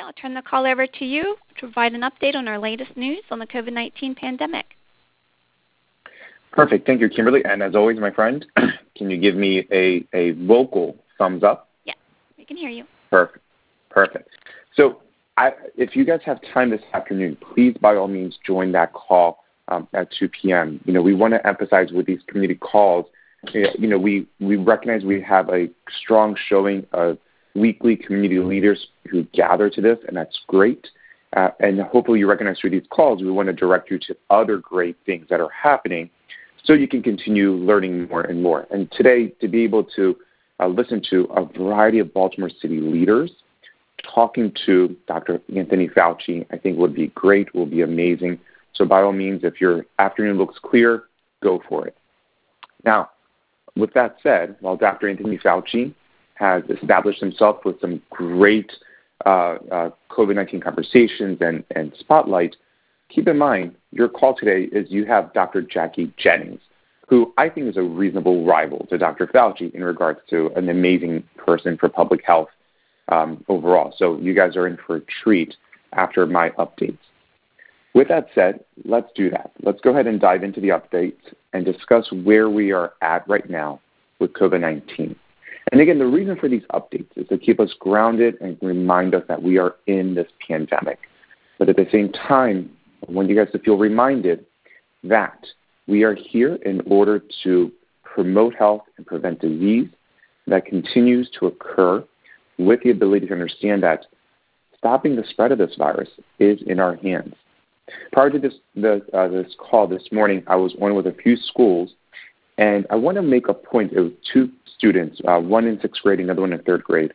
I'll turn the call over to you to provide an update on our latest news on the COVID 19 pandemic. Perfect. Thank you, Kimberly. And as always, my friend, can you give me a, a vocal thumbs up? Yeah, we can hear you. Perfect. Perfect. So, I, if you guys have time this afternoon, please by all means join that call um, at 2 p.m. You know, we want to emphasize with these community calls, you know, we, we recognize we have a strong showing of weekly community leaders who gather to this, and that's great. Uh, and hopefully you recognize through these calls, we want to direct you to other great things that are happening so you can continue learning more and more. And today, to be able to uh, listen to a variety of Baltimore City leaders talking to Dr. Anthony Fauci, I think would be great, will be amazing. So by all means, if your afternoon looks clear, go for it. Now, with that said, while Dr. Anthony Fauci has established himself with some great uh, uh, COVID-19 conversations and, and spotlight, keep in mind your call today is you have Dr. Jacky Jennings, who I think is a reasonable rival to Dr. Fauci in regards to an amazing person for public health um, overall. So you guys are in for a treat after my updates. With that said, let's do that. Let's go ahead and dive into the updates and discuss where we are at right now with COVID 19. And again, the reason for these updates is to keep us grounded and remind us that we are in this pandemic. But at the same time, I want you guys to feel reminded that we are here in order to promote health and prevent disease that continues to occur with the ability to understand that stopping the spread of this virus is in our hands. Prior to this, the, uh, this call this morning, I was on with a few schools, and I want to make a point. Was two students, uh, one in sixth grade, another one in third grade.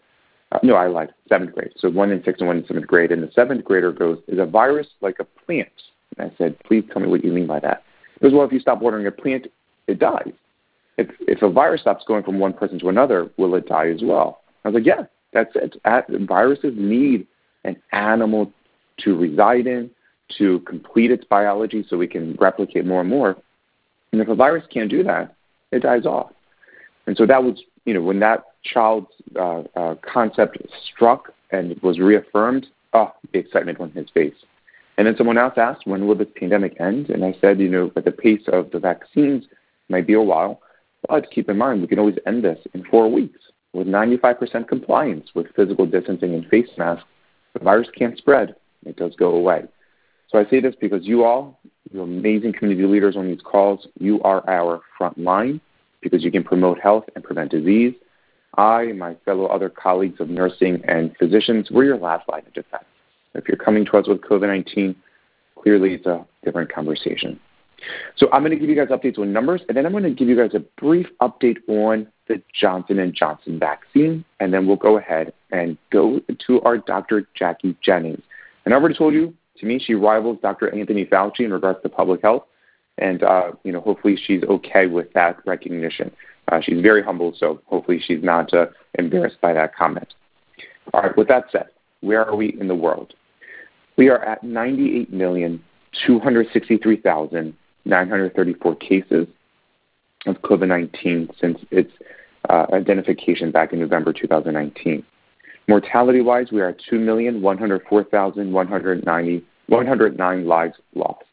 Uh, no, I lied, seventh grade. So one in sixth and one in seventh grade. And the seventh grader goes, Is a virus like a plant? And I said, Please tell me what you mean by that. He goes, Well, if you stop watering a plant, it dies. If, if a virus stops going from one person to another, will it die as well? I was like, Yeah, that's it. Viruses need an animal to reside in, to complete its biology so we can replicate more and more. And if a virus can't do that, it dies off. And so that was, you know, when that child's uh, uh, concept struck and was reaffirmed, oh, the excitement on his face. And then someone else asked, when will this pandemic end? And I said, you know, at the pace of the vaccines, might be a while, but keep in mind, we can always end this in four weeks with 95% compliance with physical distancing and face masks. The virus can't spread. It does go away. So I say this because you all, you amazing community leaders on these calls, you are our front line because you can promote health and prevent disease. I and my fellow other colleagues of nursing and physicians, we're your last line of defense. If you're coming to us with COVID 19, clearly it's a different conversation. So I'm going to give you guys updates on numbers, and then I'm going to give you guys a brief update on the Johnson & Johnson vaccine, and then we'll go ahead and go to our Dr. Jacky Jennings. And I already told you, to me, she rivals Dr. Anthony Fauci in regards to public health, and uh, you know, hopefully she's okay with that recognition. Uh, she's very humble, so hopefully she's not uh, embarrassed by that comment. All right, with that said, where are we in the world? We are at 98,263,934 cases of COVID 19 since its uh, identification back in November 2019. Mortality wise, we are at 2,104,109 lives lost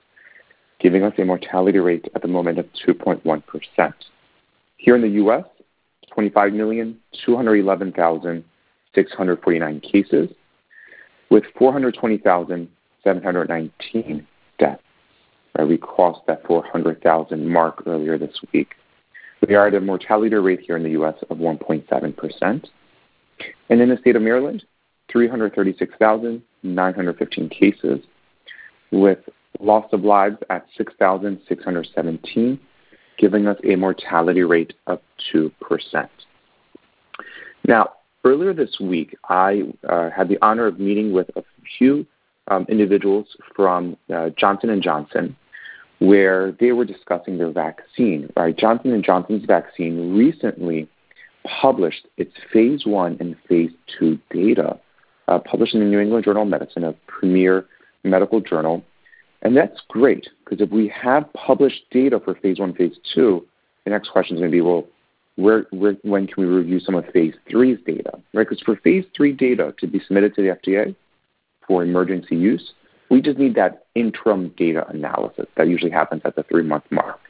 giving us a mortality rate at the moment of 2.1%. Here in the U.S., 25,211,649 cases, with 420,719 deaths. Right, we crossed that 400,000 mark earlier this week. We are at a mortality rate here in the U.S. of 1.7%. And in the state of Maryland, 336,915 cases, with loss of lives at 6,617, giving us a mortality rate of 2%. Now, earlier this week, I uh, had the honor of meeting with a few um, individuals from uh, Johnson & Johnson where they were discussing their vaccine. Right? Johnson & Johnson's vaccine recently published its phase one and phase two data, uh, published in the New England Journal of Medicine, a premier medical journal, and that's great because if we have published data for phase one, phase two, the next question is going to be, well, where, where, when can we review some of phase three's data, right? Because for phase three data to be submitted to the FDA, for emergency use. We just need that interim data analysis that usually happens at the three month mark.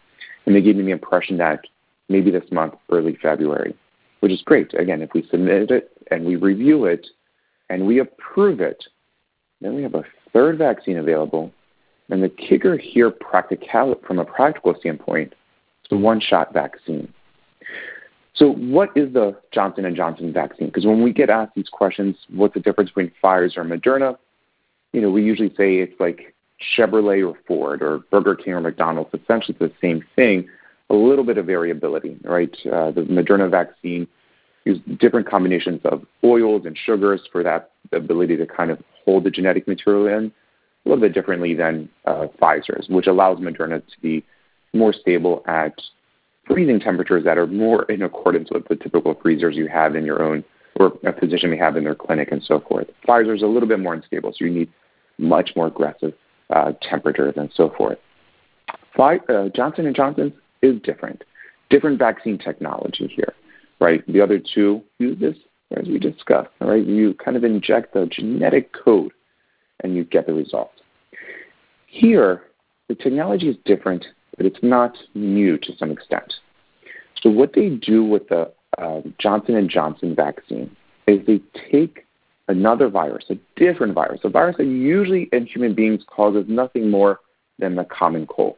And they gave me the impression that maybe this month, early February, which is great. Again, if we submit it and we review it and we approve it, then we have a third vaccine available. And the kicker here, practical, from a practical standpoint, it's a one-shot vaccine. So, what is the Johnson and Johnson vaccine? Because when we get asked these questions, what's the difference between Pfizer and Moderna? You know, we usually say it's like Chevrolet or Ford or Burger King or McDonald's. Essentially, it's the same thing. A little bit of variability, right? Uh, the Moderna vaccine uses different combinations of oils and sugars for that ability to kind of hold the genetic material in a little bit differently than uh, Pfizer's, which allows Moderna to be more stable at freezing temperatures that are more in accordance with the typical freezers you have in your own or a physician may have in their clinic and so forth. Pfizer is a little bit more unstable, so you need much more aggressive uh, temperatures and so forth. uh, Johnson and Johnson is different, different vaccine technology here, right? The other two use this as we discussed, right? You kind of inject the genetic code and you get the result. Here, the technology is different, but it's not new to some extent. So what they do with the uh, Johnson Johnson vaccine is they take another virus, a different virus, a virus that usually in human beings causes nothing more than the common cold.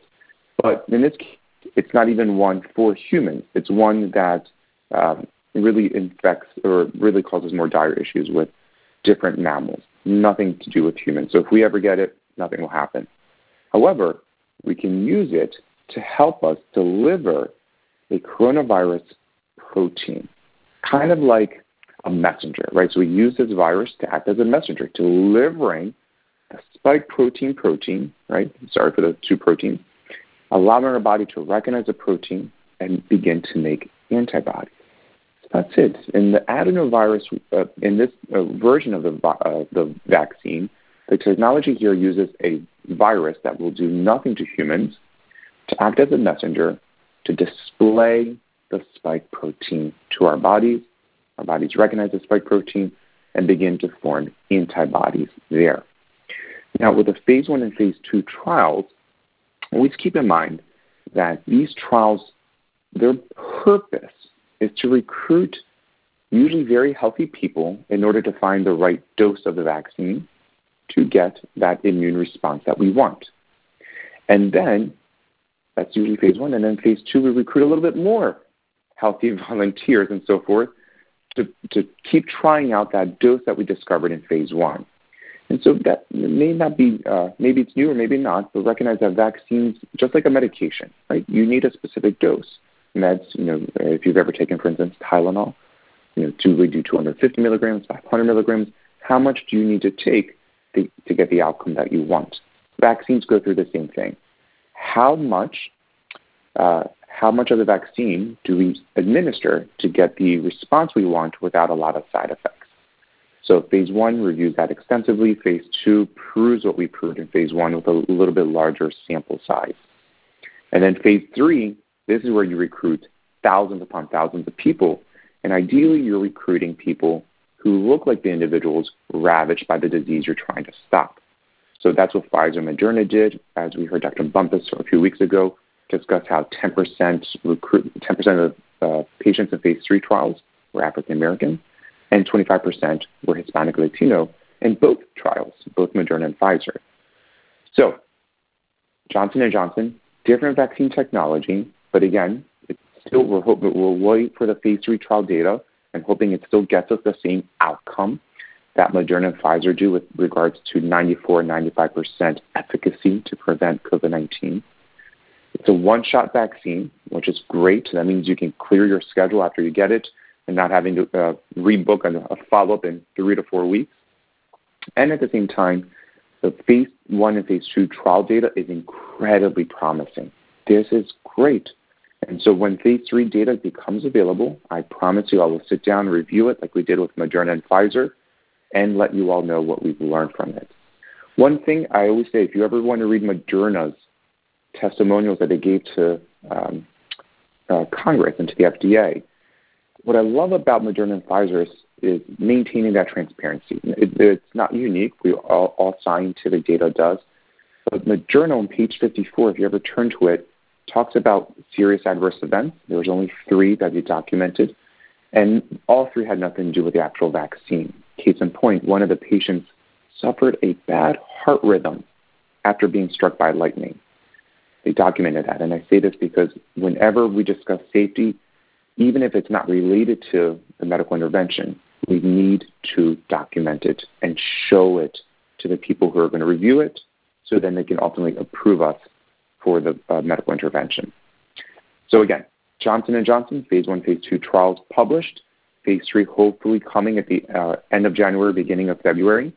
But in this case, it's not even one for humans. It's one that um, really infects or really causes more dire issues with different mammals. Nothing to do with humans. So if we ever get it, nothing will happen. However, we can use it to help us deliver a coronavirus protein, kind of like a messenger, right? So we use this virus to act as a messenger, delivering a spike protein protein, right? Sorry for the two proteins, allowing our body to recognize the protein and begin to make antibodies. So that's it. In the adenovirus, uh, in this uh, version of the, uh, the vaccine, the technology here uses a virus that will do nothing to humans to act as a messenger to display the spike protein to our bodies. Our bodies recognize the spike protein and begin to form antibodies there. Now, with the phase one and phase two trials, always keep in mind that these trials, their purpose is to recruit usually very healthy people in order to find the right dose of the vaccine to get that immune response that we want. And then that's usually phase one. And then phase two, we recruit a little bit more healthy volunteers and so forth to, to keep trying out that dose that we discovered in phase one. And so that may not be, uh, maybe it's new or maybe not, but recognize that vaccines, just like a medication, right? You need a specific dose. Meds, you know, if you've ever taken, for instance, Tylenol, you know, to we do 250 milligrams, 500 milligrams, how much do you need to take to, to get the outcome that you want? Vaccines go through the same thing how much uh, how much of the vaccine do we administer to get the response we want without a lot of side effects? So phase one reviews that extensively. Phase two proves what we proved in phase one with a little bit larger sample size. And then phase three, this is where you recruit thousands upon thousands of people. And ideally, you're recruiting people who look like the individuals ravaged by the disease you're trying to stop. So that's what Pfizer and Moderna did, as we heard Dr. Bumpus a few weeks ago discuss how 10% recruit 10% of uh, patients in phase three trials were African American, and 25% were Hispanic Latino in both trials, both Moderna and Pfizer. So Johnson and Johnson, different vaccine technology, but again, it's still we're hoping we'll wait for the phase three trial data and hoping it still gets us the same outcome that Moderna and Pfizer do with regards to 94 95% efficacy to prevent COVID 19. It's a one shot vaccine, which is great. That means you can clear your schedule after you get it and not having to uh, rebook a, a follow up in three to four weeks. And at the same time, the phase one and phase two trial data is incredibly promising. This is great. And so when phase three data becomes available, I promise you I will sit down and review it like we did with Moderna and Pfizer and let you all know what we've learned from it. One thing I always say, if you ever want to read Moderna's testimonials that they gave to um, uh, Congress and to the FDA, what I love about Moderna and Pfizer is maintaining that transparency. It, it's not unique. We all, scientific data does. But journal on page 54, if you ever turn to it, talks about serious adverse events. There was only three that we documented, and all three had nothing to do with the actual vaccine. Case in point, one of the patients suffered a bad heart rhythm after being struck by lightning. They documented that, and I say this because whenever we discuss safety, even if it's not related to the medical intervention, we need to document it and show it to the people who are going to review it so then they can ultimately approve us for the uh, medical intervention. So again, Johnson & Johnson phase 1, phase 2 trials published, phase 3 hopefully coming at the uh, end of January, beginning of February.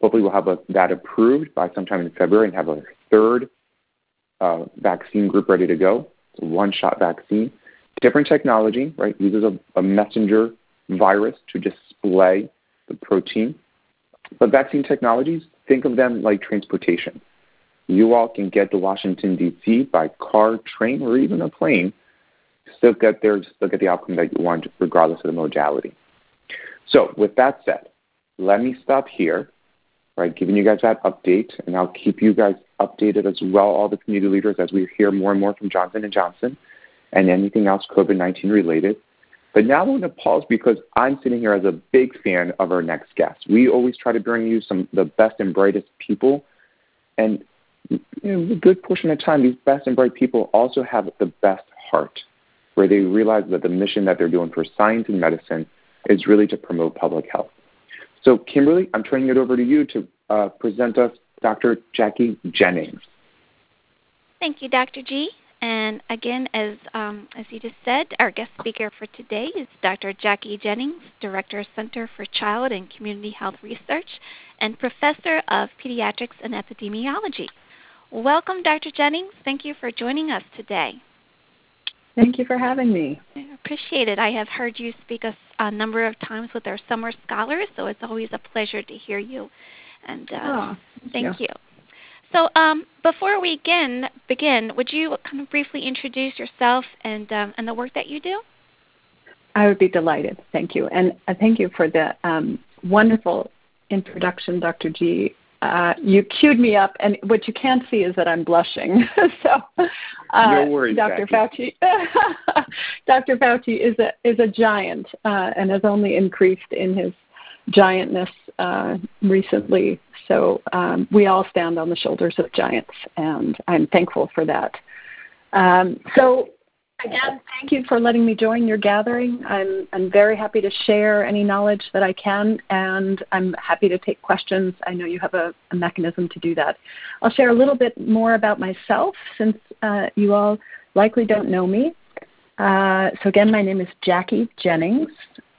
Hopefully we'll have a, that approved by sometime in February and have a third uh, vaccine group ready to go. One-shot vaccine. Different technology, right? Uses a, a messenger virus to display the protein. But vaccine technologies, think of them like transportation. You all can get to Washington, D.C. by car, train, or even a plane. Still get there, still get the outcome that you want, regardless of the modality. So, with that said, let me stop here, right, giving you guys that update, and I'll keep you guys updated as well, all the community leaders, as we hear more and more from Johnson & Johnson and anything else COVID-19 related. But now I'm going to pause because I'm sitting here as a big fan of our next guest. We always try to bring you some the best and brightest people, and you know, a good portion of time, these best and bright people also have the best heart, where they realize that the mission that they're doing for science and medicine is really to promote public health. So, Kimberly, I'm turning it over to you to uh, present us Dr. Jacky Jennings. Thank you, Dr. G. And again, as, um, as you just said, our guest speaker for today is Dr. Jacky Jennings, Director of Center for Child and Community Health Research and Professor of Pediatrics and Epidemiology. Welcome, Dr. Jennings. Thank you for joining us today. Thank you for having me. I appreciate it. I have heard you speak a, a number of times with our summer scholars, so it's always a pleasure to hear you. And uh, oh, thank you. you. So um, before we begin, begin, would you kind of briefly introduce yourself and, um, and the work that you do? I would be delighted. Thank you. And uh, thank you for the um, wonderful introduction, Dr. G. Uh, you queued me up, and what you can't see is that I'm blushing. so, uh, no worries, Dr. Fauci. Dr. Fauci is a is a giant, uh, and has only increased in his giantness uh, recently. So um, we all stand on the shoulders of giants, and I'm thankful for that. Um, so again, thank you for letting me join your gathering. I'm, I'm very happy to share any knowledge that I can, and I'm happy to take questions. I know you have a, a mechanism to do that. I'll share a little bit more about myself since uh, you all likely don't know me. Uh, so again, my name is Jacky Jennings.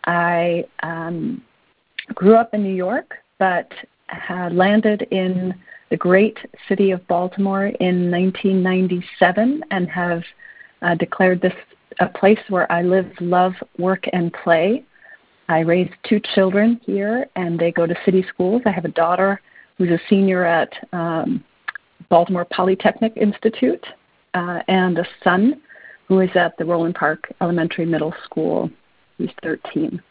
I um, grew up in New York, but had landed in the great city of Baltimore in 1997 and have uh, declared this a place where I live, love, work, and play. I raised two children here, and they go to city schools. I have a daughter who's a senior at um, Baltimore Polytechnic Institute, uh, and a son who is at the Roland Park Elementary Middle School. He's 13.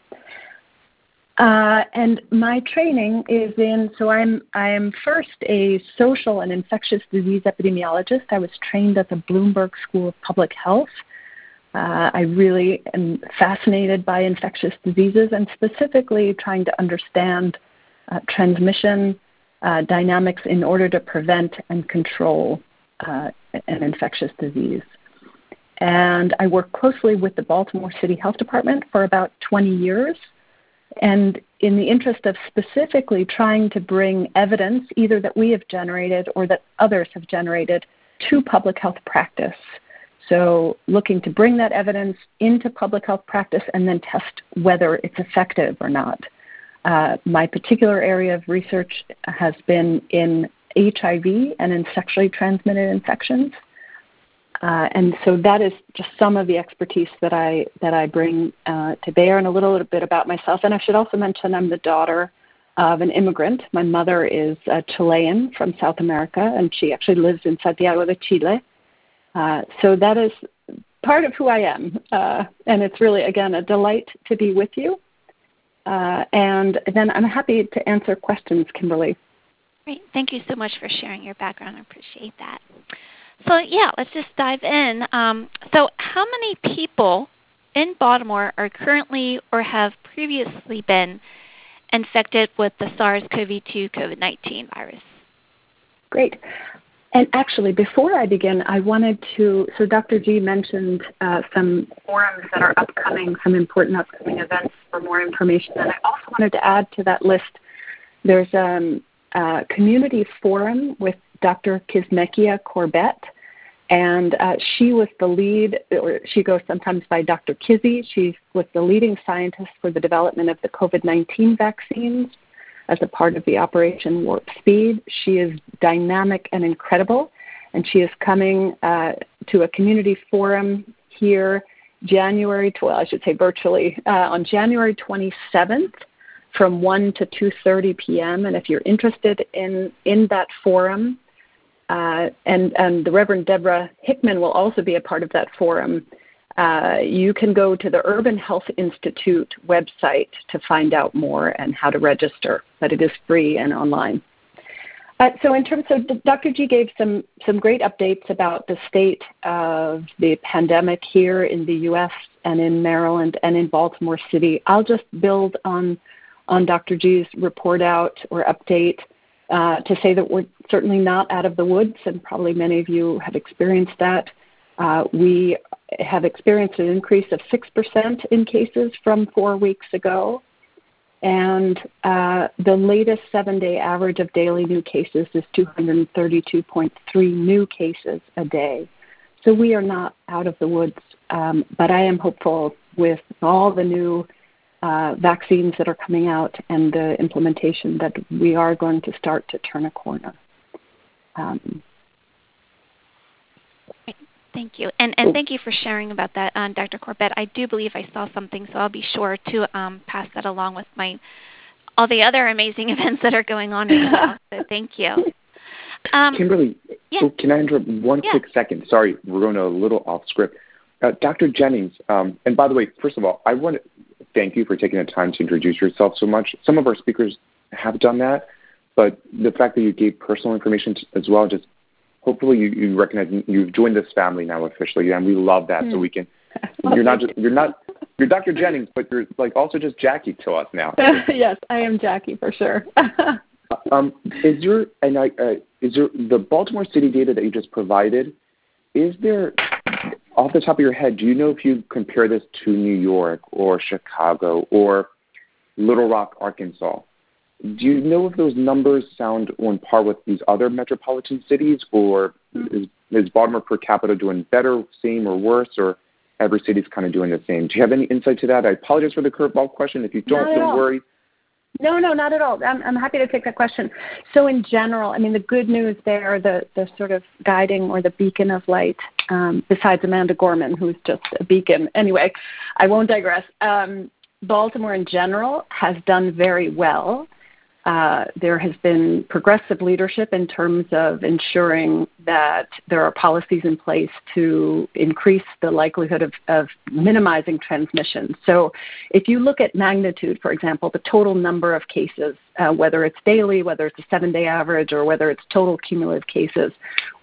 Uh, and my training is in so I'm I'm first a social and infectious disease epidemiologist. I was trained at the Bloomberg School of Public Health. Uh, I really am fascinated by infectious diseases and specifically trying to understand uh, transmission uh, dynamics in order to prevent and control uh, an infectious disease. And I worked closely with the Baltimore City Health Department for about 20 years and in the interest of specifically trying to bring evidence, either that we have generated or that others have generated, to public health practice. So, looking to bring that evidence into public health practice and then test whether it's effective or not. Uh, my particular area of research has been in HIV and in sexually transmitted infections. Uh, and so that is just some of the expertise that I that I bring uh, to bear, and a little bit about myself. And I should also mention I'm the daughter of an immigrant. My mother is a Chilean from South America, and she actually lives in Santiago de Chile. Uh, so that is part of who I am, uh, and it's really again a delight to be with you. uh, and then I'm happy to answer questions, Kimberly. Great. Thank you so much for sharing your background. I appreciate that. So, yeah, let's just dive in. Um, so, how many people in Baltimore are currently or have previously been infected with the SARS CoV 2 COVID 19 virus? Great. And actually, before I begin, I wanted to. So, Dr. G mentioned uh, some forums that are upcoming, some important upcoming events for more information. And I also wanted to add to that list there's um, a community forum with Dr. Kizzmekia Corbett. And uh, she was the lead, or she goes sometimes by Dr. Kizzy. She was the leading scientist for the development of the COVID 19 vaccines as a part of the Operation Warp Speed. She is dynamic and incredible, and she is coming uh, to a community forum here January 12, I should say virtually, uh, on January 27th from 1 to 2.30 p.m. And if you're interested in, in that forum, and, and the Reverend Deborah Hickman will also be a part of that forum, uh, you can go to the Urban Health Institute website to find out more and how to register, but it is free and online. Uh, so, in terms of Dr. G gave some some great updates about the state of the pandemic here in the U.S. and in Maryland and in Baltimore City. I'll just build on on Dr. G's report out or update uh, to say that we're certainly not out of the woods, and probably many of you have experienced that. Uh, we have experienced an increase of 6% in cases from four weeks ago. And uh, the latest seven day average of daily new cases is 232.3 new cases a day. So we are not out of the woods, um, but I am hopeful with all the new uh, vaccines that are coming out and the implementation that we are going to start to turn a corner. Um, Thank you. And, and thank you for sharing about that, um, Dr. Corbett. I do believe I saw something, so I'll be sure to um, pass that along with my all the other amazing events that are going on right now. So thank you. Um, Kimberly, yeah. oh, can I interrupt one yeah. quick second? Sorry, we're going a little off script. Uh, Dr. Jennings, um, and by the way, first of all, I want to thank you for taking the time to introduce yourself so much. Some of our speakers have done that, but the fact that you gave personal information as well just hopefully you, you recognize you've joined this family now officially, and we love that. Mm. So hmm. we can. You're not just you're not you're Dr. Jennings, but you're like also just Jacky to us now. yes, I am Jacky for sure. um, is your and I uh, is there the Baltimore City data that you just provided? Is there off the top of your head? Do you know if you compare this to New York or Chicago or Little Rock, Arkansas? do you know if those numbers sound on par with these other metropolitan cities, or is, is Baltimore per capita doing better, same, or worse, or every city's kind of doing the same? Do you have any insight to that? I apologize for the curveball question. If you don't, don't worry. No, no, not at all. I'm, I'm happy to take that question. So, in general, I mean, the good news there, the, the sort of guiding or the beacon of light, um, besides Amanda Gorman, who's just a beacon. Anyway, I won't digress. Um, Baltimore in general has done very well uh, there has been progressive leadership in terms of ensuring that there are policies in place to increase the likelihood of, of minimizing transmission. So, if you look at magnitude, for example, the total number of cases, uh, whether it's daily, whether it's a seven day average, or whether it's total cumulative cases,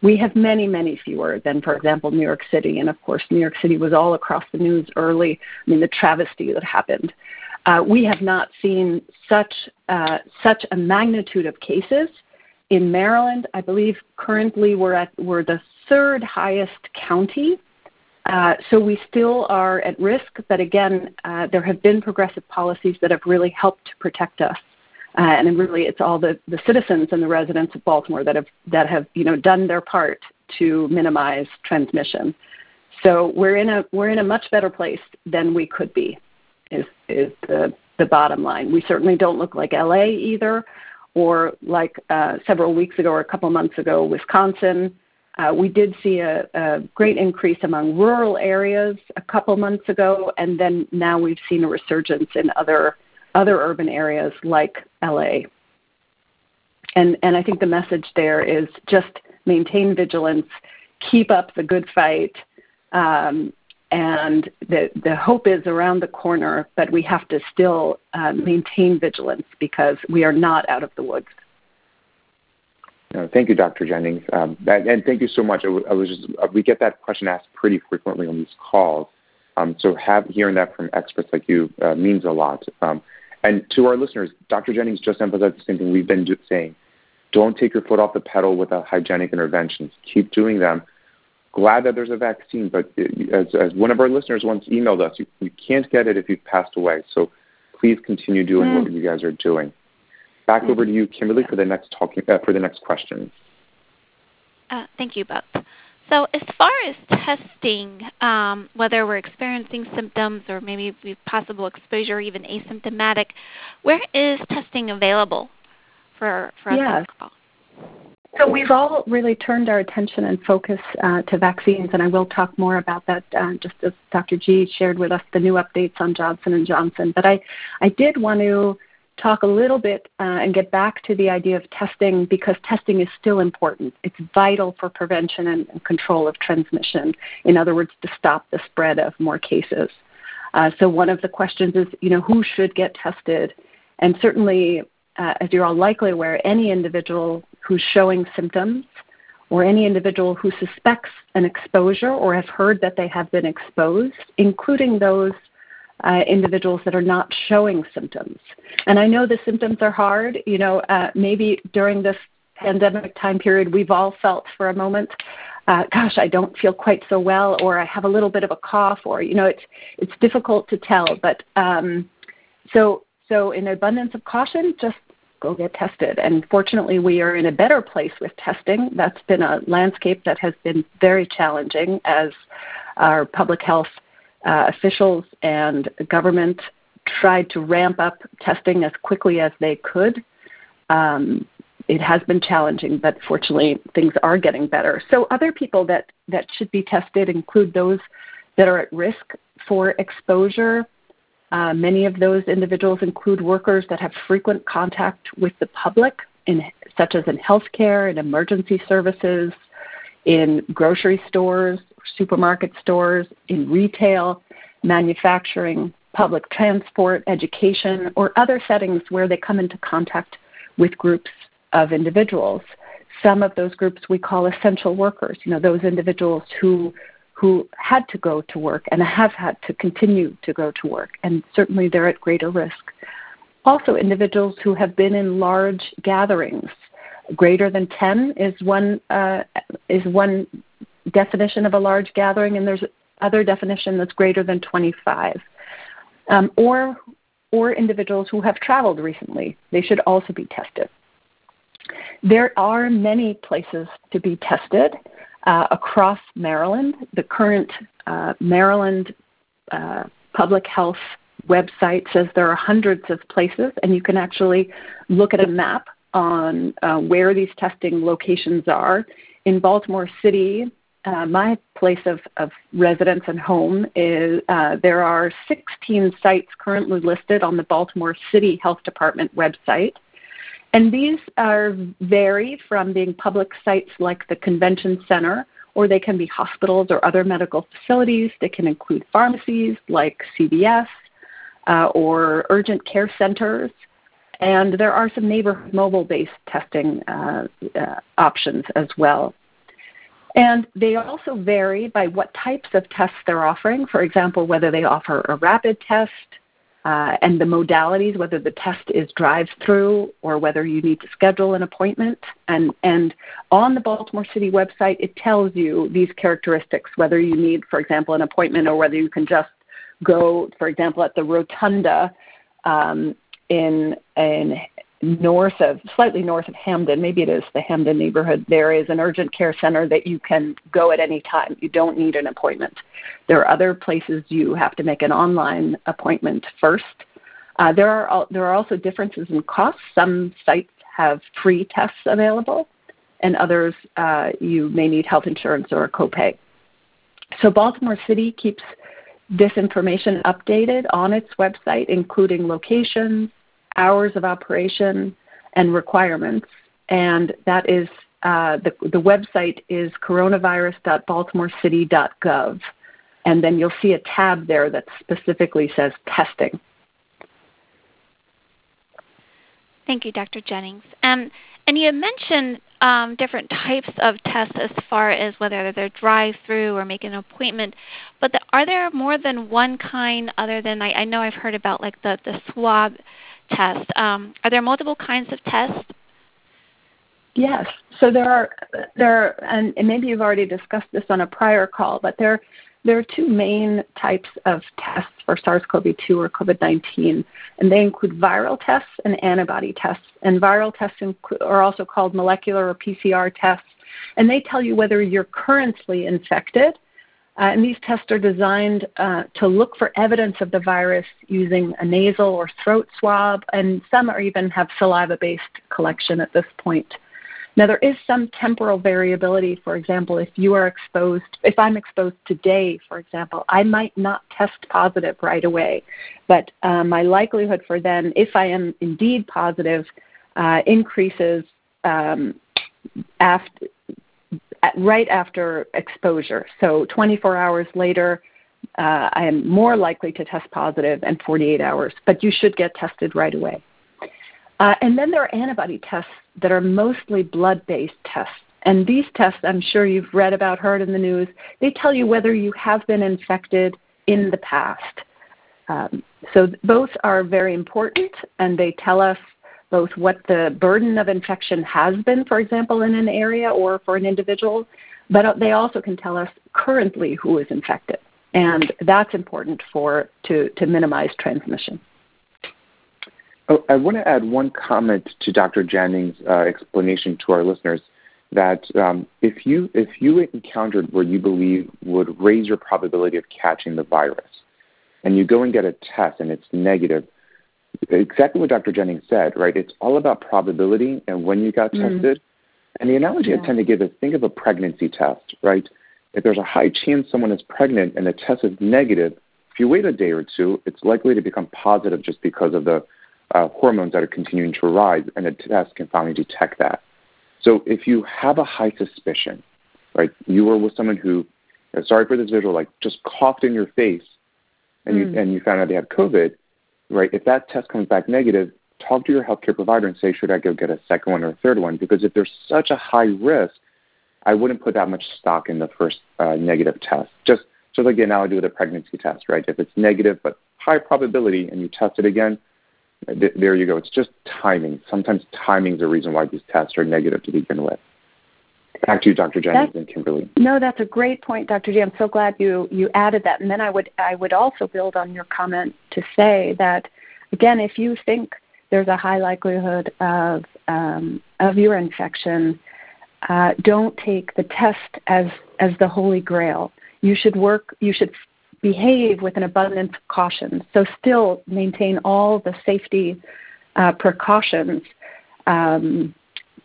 we have many, many fewer than, for example, New York City. And of course, New York City was all across the news early. I mean, the travesty that happened. Uh, we have not seen such uh, such a magnitude of cases in Maryland. I believe currently we're at we're the third highest county. Uh, so we still are at risk, but again, there have been progressive policies that have really helped to protect us. And really, it's all the, the citizens and the residents of Baltimore that have that have you know done their part to minimize transmission. So we're in a we're in a much better place than we could be is is the the bottom line. We certainly don't look like LA either, or like uh, several weeks ago or a couple months ago, Wisconsin. Uh, we did see a, a, great increase among rural areas a couple months ago, and then now we've seen a resurgence in other other urban areas like LA. And and I think the message there is just maintain vigilance, keep up the good fight, um, and the, the hope is around the corner, but we have to still uh, maintain vigilance because we are not out of the woods. No, thank you, Dr. Jennings, um, and, and, thank you so much. I, was just, uh, we get that question asked pretty frequently on these calls, um, so have, hearing that from experts like you uh, means a lot. Um, and to our listeners, Dr. Jennings just emphasized the same thing we've been do- saying. Don't take your foot off the pedal with the hygienic interventions. Keep doing them glad that there's a vaccine, but as, as one of our listeners once emailed us, you, you can't get it if you've passed away. So please continue doing mm. what you guys are doing. Back mm. over to you, Kimberly, for the next talking uh, for the next question. Uh, thank you both. So, as far as testing, um, whether we're experiencing symptoms or maybe we've possible exposure, even asymptomatic, where is testing available for for us yes. So we've all really turned our attention and focus uh, to vaccines, and I will talk more about that uh, just as Dr. G shared with us the new updates on Johnson and Johnson. But I, I did want to talk a little bit uh, and get back to the idea of testing because testing is still important. It's vital for prevention and, and control of transmission. In other words, to stop the spread of more cases. Uh, so one of the questions is, you know, who should get tested? And certainly uh, as you're all likely aware, any individual who's showing symptoms or any individual who suspects an exposure or have heard that they have been exposed, including those uh, individuals that are not showing symptoms. And I know the symptoms are hard. You know, uh, maybe during this pandemic time period, we've all felt for a moment, uh, gosh, I don't feel quite so well, or I have a little bit of a cough, or you know, it's it's difficult to tell. But um, so so, in abundance of caution, just go get tested. And fortunately, we are in a better place with testing. That's been a landscape that has been very challenging as our public health uh, officials and government tried to ramp up testing as quickly as they could. Um, it has been challenging, but fortunately, things are getting better. So, other people that, that should be tested include those that are at risk for exposure uh, many of those individuals include workers that have frequent contact with the public, in, such as in healthcare and emergency services, in grocery stores, supermarket stores, in retail, manufacturing, public transport, education, or other settings where they come into contact with groups of individuals. Some of those groups we call essential workers, you know, those individuals who who had to go to work and have had to continue to go to work, and certainly they're at greater risk. Also, individuals who have been in large gatherings, greater than 10 is one uh, is one definition of a large gathering, and there's other definition that's greater than 25. Um, or or individuals who have traveled recently, they should also be tested. There are many places to be tested uh, across Maryland. The current uh, Maryland uh, Public Health website says there are hundreds of places, and you can actually look at a map on uh, where these testing locations are. In Baltimore City, uh, my place of, of, residence and home is uh, there are 16 sites currently listed on the Baltimore City Health Department website. And these are vary from being public sites like the convention center, or they can be hospitals or other medical facilities. They can include pharmacies like CVS uh, or urgent care centers. And there are some neighborhood mobile based testing uh, uh, options as well. And they also vary by what types of tests they're offering. For example, whether they offer a rapid test, uh, and the modalities, whether the test is drive through or whether you need to schedule an appointment. And, and on the Baltimore City website, it tells you these characteristics, whether you need, for example, an appointment or whether you can just go, for example, at the Rotunda um, in, in north of, slightly north of Hampden, maybe it is the Hampden neighborhood, there is an urgent care center that you can go at any time. You don't need an appointment. There are other places you have to make an online appointment first. Uh, there are there are also differences in costs. Some sites have free tests available, and others uh, you may need health insurance or a copay. So Baltimore City keeps this information updated on its website, including locations, hours of operation, and requirements. And that is uh, the, the website is coronavirus.baltimorecity.gov. and then you'll see a tab there that specifically says testing. Thank you, Dr. Jennings. Um, and you mentioned um, different types of tests as far as whether they're drive-through or make an appointment. But the, are there more than one kind other than I, I know I've heard about like the the swab test? Um, are there multiple kinds of tests? Yes. So there are there are, and, maybe you've already discussed this on a prior call, but there there are two main types of tests for SARS-CoV-2 or COVID-19, and they include viral tests and antibody tests. And viral tests are also called molecular or PCR tests, and they tell you whether you're currently infected. Uh, and these tests are designed uh, to look for evidence of the virus using a nasal or throat swab, and some are even have saliva-based collection at this point. Now, there is some temporal variability. For example, if you are exposed, if I'm exposed today, for example, I might not test positive right away, but uh, my likelihood for then, if I am indeed positive, uh, increases um, after, right after exposure. So 24 hours later, uh, I am more likely to test positive, and 48 hours, but you should get tested right away. Uh, and then there are antibody tests that are mostly blood based tests. And these tests, I'm sure you've read about, heard in the news, they tell you whether you have been infected in the past. Um, so both are very important, and they tell us both what the burden of infection has been, for example, in an area or for an individual, but they also can tell us currently who is infected. And that's important for to, to minimize transmission. Oh, I want to add one comment to Dr. Jennings' uh, explanation to our listeners that um, if you if you encountered where you believe would raise your probability of catching the virus, and you go and get a test and it's negative, exactly what Dr. Jennings said, right? It's all about probability and when you got mm. tested. And the analogy yeah. I tend to give is think of a pregnancy test, right? If there's a high chance someone is pregnant and the test is negative, if you wait a day or two, it's likely to become positive just because of the uh, hormones that are continuing to rise, and a test can finally detect that. So if you have a high suspicion, right, you were with someone who, uh, sorry for this visual, like just coughed in your face, and mm. you and you found out they had COVID, right? If that test comes back negative, talk to your healthcare provider and say, should I go get a second one or a third one? Because if there's such a high risk, I wouldn't put that much stock in the first uh, negative test. Just just like the analogy with a pregnancy test, right? If it's negative but high probability and you test it again, there you go. It's just timing. Sometimes timing is the reason why these tests are negative to begin with. Back to you, Dr. Jennings that's, and Kimberly. No, that's a great point, Dr. G. I'm so glad you, you added that. And then I would I would also build on your comment to say that again, if you think there's a high likelihood of um, of your infection, uh, don't take the test as as the holy grail. You should work. You should behave with an abundance of caution. So still maintain all the safety uh, precautions um,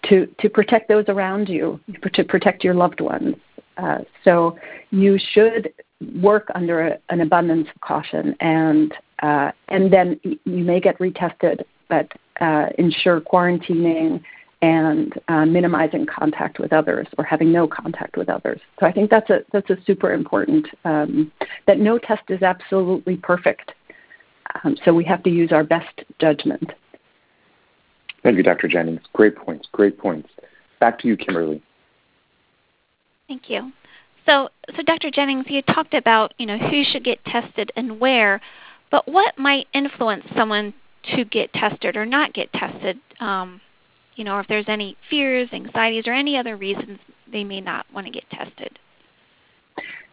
to to protect those around you, to protect your loved ones. Uh, so you should work under a, an abundance of caution, and uh, and then you may get retested, but uh, ensure quarantining and uh, minimizing contact with others or having no contact with others. So I think that's a that's a super important um, that no test is absolutely perfect. Um, so we have to use our best judgment. Thank you, Dr. Jennings. Great points. Great points. Back to you, Kimberly. Thank you. So, so Dr. Jennings, you talked about you know who should get tested and where, but what might influence someone to get tested or not get tested? Um, you know, if there's any fears, anxieties, or any other reasons they may not want to get tested.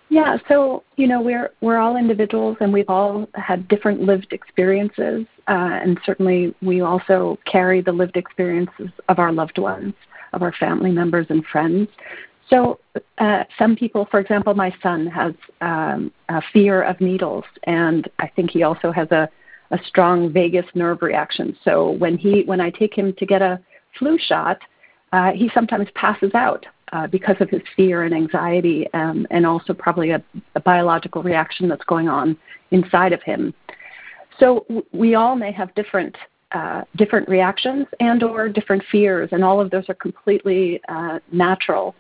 Yeah, so you know we're we're all individuals and we've all had different lived experiences, uh, and certainly we also carry the lived experiences of our loved ones, of our family members and friends. So uh, some people, for example, my son has um, a fear of needles, and I think he also has a a strong vagus nerve reaction. So when he when I take him to get a flu shot, uh, he sometimes passes out uh, because of his fear and anxiety, um, and also probably a, a, biological reaction that's going on inside of him. So w- we all may have different uh, different reactions and or different fears, and all of those are completely uh, natural.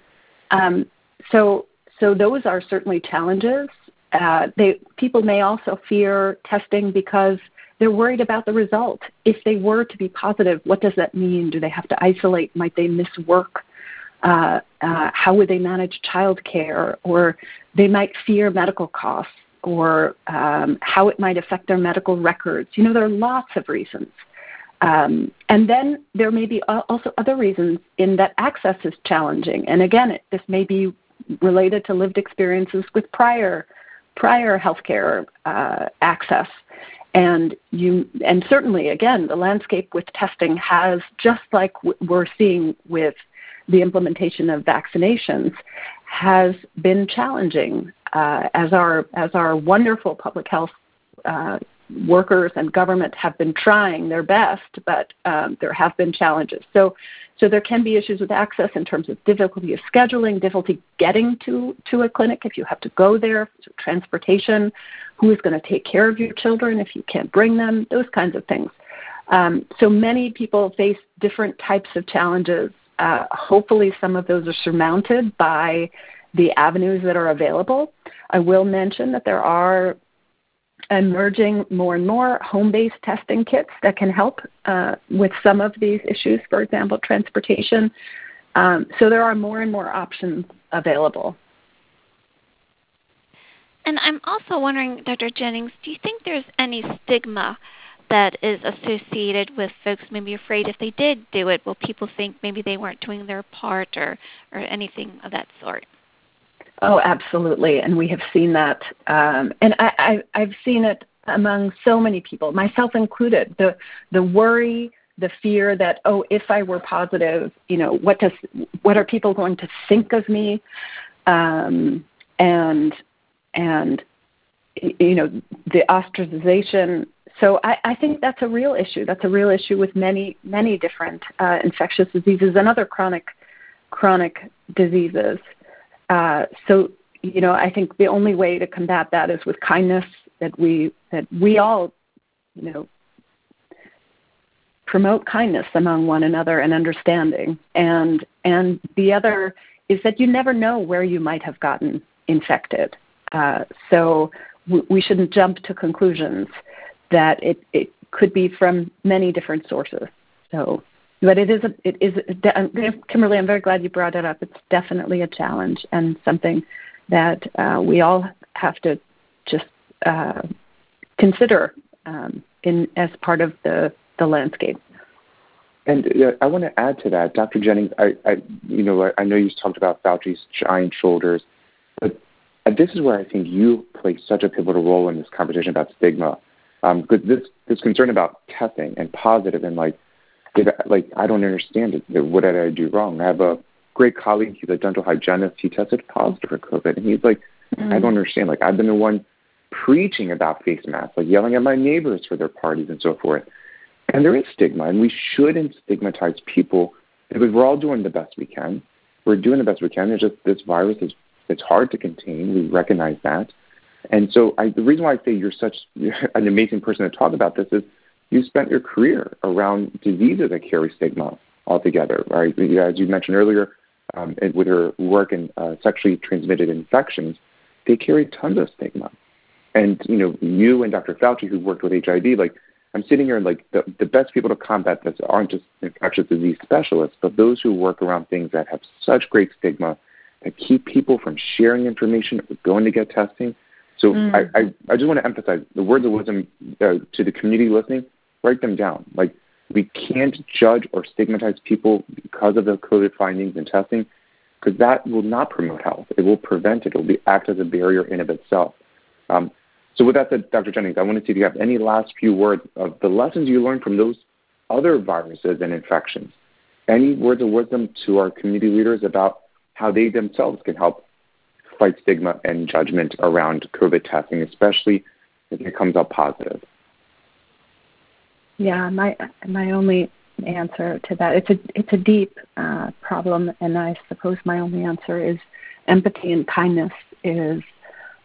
Um, so so those are certainly challenges, uh, they people may also fear testing because they're worried about the result. If they were to be positive, what does that mean? Do they have to isolate? Might they miss work? Uh, uh, how would they manage childcare? Or they might fear medical costs or um, how it might affect their medical records. You know, there are lots of reasons. Um, and then there may be also other reasons in that access is challenging. And again, it, this may be related to lived experiences with prior prior healthcare uh, access. And you, and certainly, again, the landscape with testing has, just like we're seeing with the implementation of vaccinations, has been challenging. Uh, as our as our wonderful public health uh, workers and government have been trying their best, but um, there have been challenges. So, so there can be issues with access in terms of difficulty of scheduling, difficulty getting to, to a clinic if you have to go there, so transportation, who is going to take care of your children if you can't bring them, those kinds of things. Um, so many people face different types of challenges. Uh, hopefully, some of those are surmounted by the avenues that are available. I will mention that there are emerging more and more home-based testing kits that can help uh, with some of these issues, for example, transportation. Um, so there are more and more options available. And I'm also wondering, Dr. Jennings, do you think there's any stigma that is associated with folks maybe afraid if they did do it, will people think maybe they weren't doing their part or, or anything of that sort? Oh, absolutely, and we have seen that, um, and I, I, I've seen it among so many people, myself included. The the worry, the fear that oh, if I were positive, you know, what does what are people going to think of me, um, and and you know the ostracization. So I, I think that's a real issue. That's a real issue with many many different uh, infectious diseases and other chronic chronic diseases. Uh, so you know, I think the only way to combat that is with kindness. That we that we all, you know, promote kindness among one another and understanding. And and the other is that you never know where you might have gotten infected. Uh, so w- we shouldn't jump to conclusions that it, it could be from many different sources. So but it is a, it is a, Kimberly. I'm very glad you brought it up. It's definitely a challenge and something that uh, we all have to just uh, consider um, in as part of the the landscape. And uh, I want to add to that, Dr. Jennings. I, I you know, I, I know you talked about Fauci's giant shoulders, but this is where I think you play such a pivotal role in this conversation about stigma, because um, this this concern about testing and positive and like did I, like I don't understand it. What did I do wrong? I have a great colleague. He's a dental hygienist. He tested positive for COVID, and he's like, mm-hmm. I don't understand. Like I've been the one preaching about face masks, like yelling at my neighbors for their parties and so forth. And there is stigma, and we shouldn't stigmatize people because we're all doing the best we can. We're doing the best we can. It's just this virus is it's hard to contain. We recognize that. And so I, the reason why I say you're such an amazing person to talk about this is you spent your career around diseases that carry stigma altogether, right? As you mentioned earlier, um, with her work in uh, sexually transmitted infections, they carry tons of stigma. And you know, you and Dr. Fauci, who worked with HIV, like I'm sitting here and like the, the best people to combat this aren't just infectious disease specialists, but those who work around things that have such great stigma that keep people from sharing information or going to get testing. So mm. I, I, I just want to emphasize the words of wisdom uh, to the community listening write them down. Like we can't judge or stigmatize people because of the COVID findings and testing, because that will not promote health. It will prevent it. It will be, act as a barrier in of itself. Um, so with that said, Dr. Jennings, I want to see if you have any last few words of the lessons you learned from those other viruses and infections. Any words of wisdom to our community leaders about how they themselves can help fight stigma and judgment around COVID testing, especially if it comes out positive? Yeah, my my only answer to that it's a it's a deep uh, problem, and I suppose my only answer is empathy and kindness is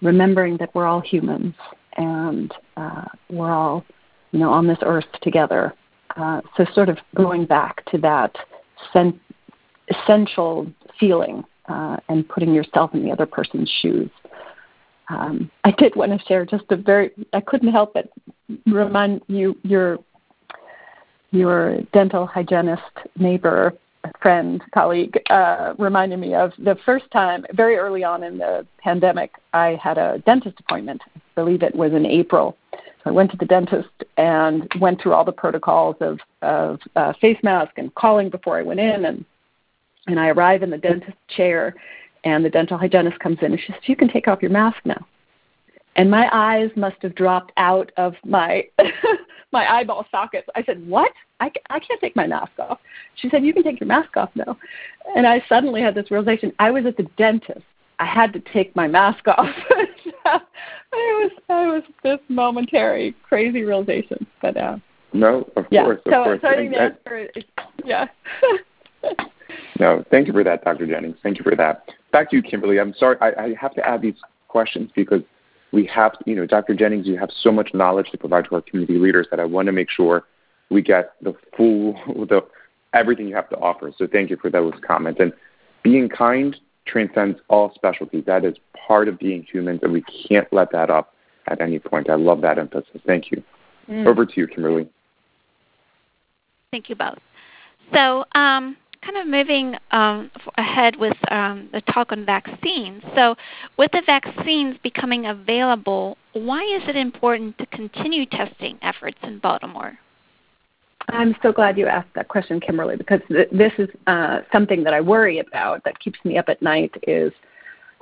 remembering that we're all humans and uh, we're all you know on this earth together. Uh, so sort of going back to that sen- essential feeling uh, and putting yourself in the other person's shoes. um, I did want to share just a very. I couldn't help but remind you your your dental hygienist neighbor friend colleague uh, reminded me of the first time very early on in the pandemic i had a dentist appointment i believe it was in april so i went to the dentist and went through all the protocols of of uh, face mask and calling before i went in and and i arrive in the dentist chair and the dental hygienist comes in and she says, You can take off your mask now. And my eyes must have dropped out of my my eyeball sockets. I said, "What? I, I can't take my mask off." She said, "You can take your mask off now." And I suddenly had this realization: I was at the dentist. I had to take my mask off. it was it was this momentary crazy realization, but uh, no, of yeah. course, of so, course. So I think the answer is yeah. no, thank you for that, Dr. Jennings. Thank you for that back to you, Kimberly. I'm sorry, I, I have to add these questions because we have, you know, Dr. Jennings, you have so much knowledge to provide to our community leaders that I want to make sure we get the full, the everything you have to offer. So thank you for those comments. And being kind transcends all specialties. That is part of being humans, and we can't let that up at any point. I love that emphasis. Thank you. Mm. Over to you, Kimberly. Thank you both. So, um, kind of moving um, ahead with um, the talk on vaccines. So, with the vaccines becoming available, why is it important to continue testing efforts in Baltimore? I'm so glad you asked that question, Kimberly, because th- this is uh, something that I worry about that keeps me up at night is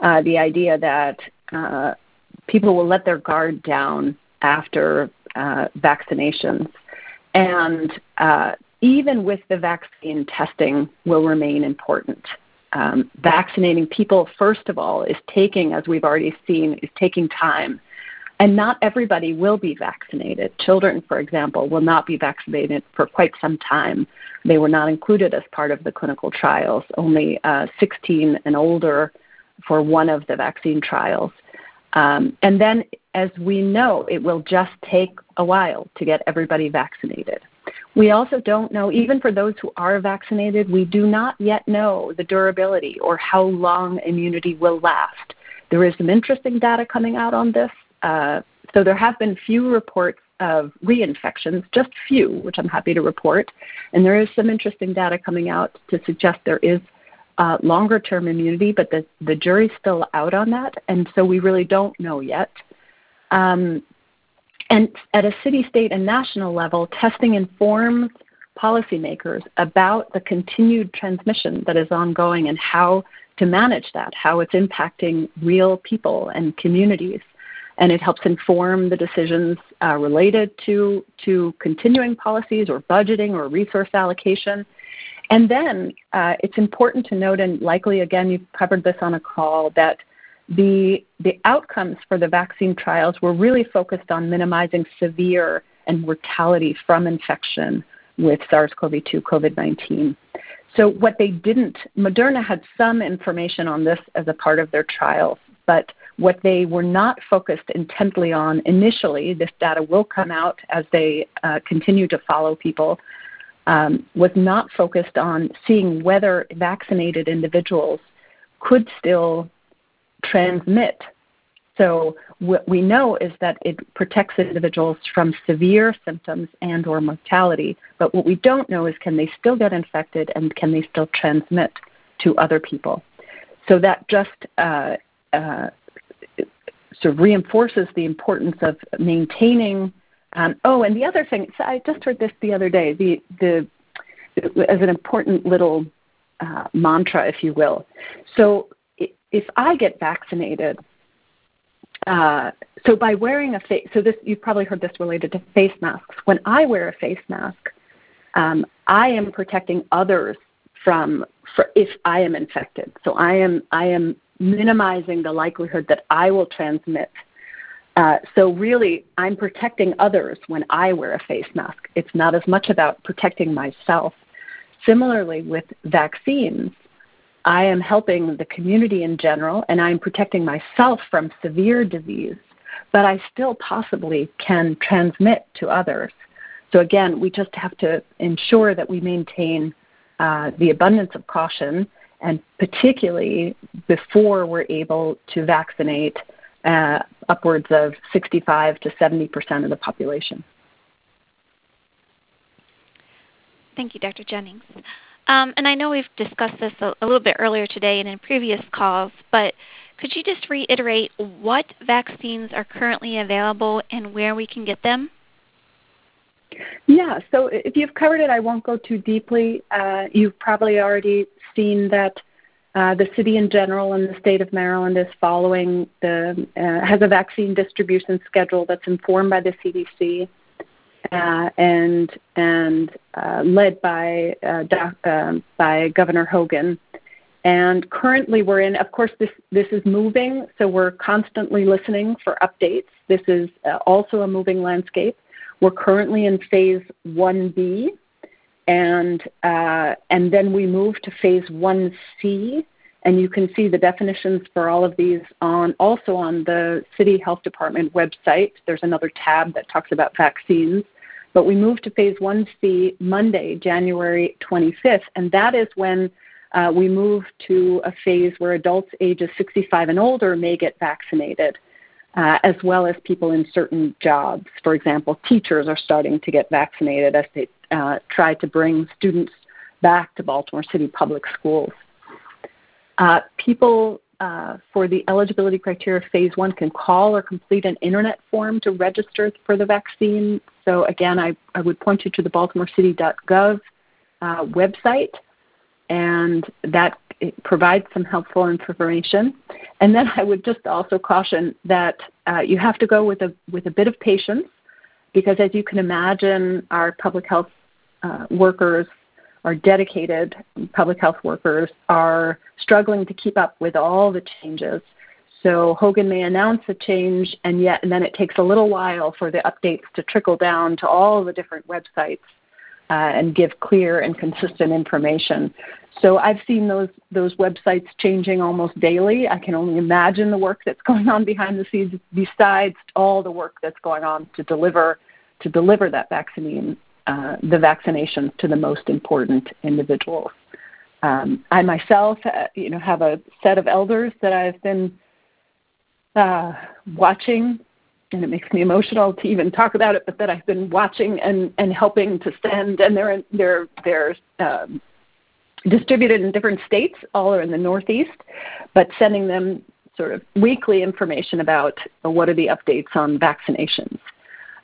uh, the idea that uh, people will let their guard down after uh, vaccinations. And uh, even with the vaccine, testing will remain important. Um, vaccinating people, first of all, is taking, as we've already seen, is taking time. And not everybody will be vaccinated. Children, for example, will not be vaccinated for quite some time. They were not included as part of the clinical trials, only uh, 16 and older for one of the vaccine trials. Um, and then, as we know, it will just take a while to get everybody vaccinated. We also don't know, even for those who are vaccinated, we do not yet know the durability or how long immunity will last. There is some interesting data coming out on this. Uh, so there have been few reports of reinfections, just few, which I'm happy to report. And there is some interesting data coming out to suggest there is uh, longer term immunity, but the, the jury's still out on that. And so we really don't know yet. Um, and at a city, state, and national level, testing informs policymakers about the continued transmission that is ongoing and how to manage that, how it's impacting real people and communities. And it helps inform the decisions uh, related to, to continuing policies or budgeting or resource allocation. And then uh, it's important to note, and likely again, you've covered this on a call, that the, the outcomes for the vaccine trials were really focused on minimizing severe and mortality from infection with SARS CoV 2 COVID 19. So, what they didn't, Moderna had some information on this as a part of their trials, but what they were not focused intently on initially, this data will come out as they uh, continue to follow people, um, was not focused on seeing whether vaccinated individuals could still transmit. So what we know is that it protects individuals from severe symptoms and or mortality, but what we don't know is can they still get infected and can they still transmit to other people. So that just uh, uh, sort of reinforces the importance of maintaining. Um, oh, and the other thing, so I just heard this the other day. The the as an important little uh, mantra, if you will. So if I get vaccinated, uh, so by wearing a face, so this you've probably heard this related to face masks. When I wear a face mask, um, I am protecting others from if I am infected. So I am I am minimizing the likelihood that I will transmit. Uh, so really, I'm protecting others when I wear a face mask. It's not as much about protecting myself. Similarly, with vaccines, I am helping the community in general and I'm protecting myself from severe disease, but I still possibly can transmit to others. So again, we just have to ensure that we maintain uh, the abundance of caution and particularly before we're able to vaccinate uh, upwards of 65 to 70 percent of the population. Thank you, Dr. Jennings. Um, and I know we've discussed this a, a, little bit earlier today and in previous calls, but could you just reiterate what vaccines are currently available and where we can get them? Yeah, so if you've covered it, I won't go too deeply. Uh, you've probably already seen that uh, the city in general and the state of Maryland is following the uh, has a vaccine distribution schedule that's informed by the CDC uh, and and uh, led by uh, doc, um, by Governor Hogan. And currently, we're in. Of course, this this is moving, so we're constantly listening for updates. This is uh, also a moving landscape. We're currently in phase 1B, and uh, and then we move to phase 1C. And you can see the definitions for all of these on also on the City Health Department website. There's another tab that talks about vaccines. But we move to phase 1C Monday, January 25th, and that is when uh, we move to a phase where adults ages 65 and older may get vaccinated, uh, as well as people in certain jobs. For example, teachers are starting to get vaccinated as they uh, try to bring students back to Baltimore City public schools. Uh, people uh, for the eligibility criteria phase one can call or complete an internet form to register for the vaccine. So again, I, I would point you to the baltimorecity.gov uh, website, and that provides some helpful information. And then I would just also caution that uh, you have to go with a with a bit of patience, because as you can imagine, our public health uh, workers our dedicated public health workers are struggling to keep up with all the changes. So Hogan may announce a change, and yet, and then it takes a little while for the updates to trickle down to all the different websites uh, and give clear and consistent information. So I've seen those those websites changing almost daily. I can only imagine the work that's going on behind the scenes, besides all the work that's going on to deliver to deliver that vaccine uh, the vaccination to the most important individuals. Um, I myself, uh, you know, have a set of elders that I've been uh, watching, and it makes me emotional to even talk about it. But that I've been watching and, and helping to send, and they're they're they're um, distributed in different states, all are in the Northeast, but sending them sort of weekly information about what are the updates on vaccinations.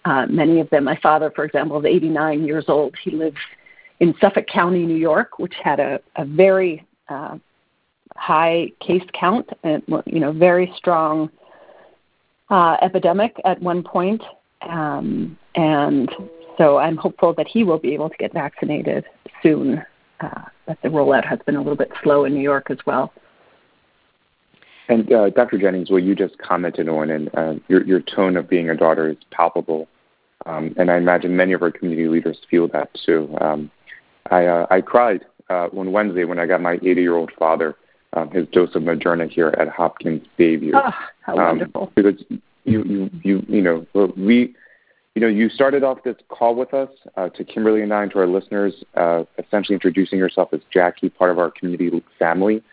Uh, many of them, my father, for example, is 89 years old. He lives in Suffolk County, New York, which had a, a very uh, high case count and you know very strong uh, epidemic at one point. Um, and so I'm hopeful that he will be able to get vaccinated soon. Uh, but the rollout has been a little bit slow in New York as well. And uh, Dr. Jennings, what you just commented on, and uh, your your tone of being a daughter is palpable. Um, and I imagine many of our community leaders feel that too. Um, I, uh, I cried uh, on Wednesday when I got my 80 year old father his dose of Moderna here at Hopkins Bayview. Oh, how um, wonderful! Because you, you, you, you know, we, you know, you started off this call with us uh, to Kimberly and I and to our listeners, uh, essentially introducing yourself as Jacky, part of our community family.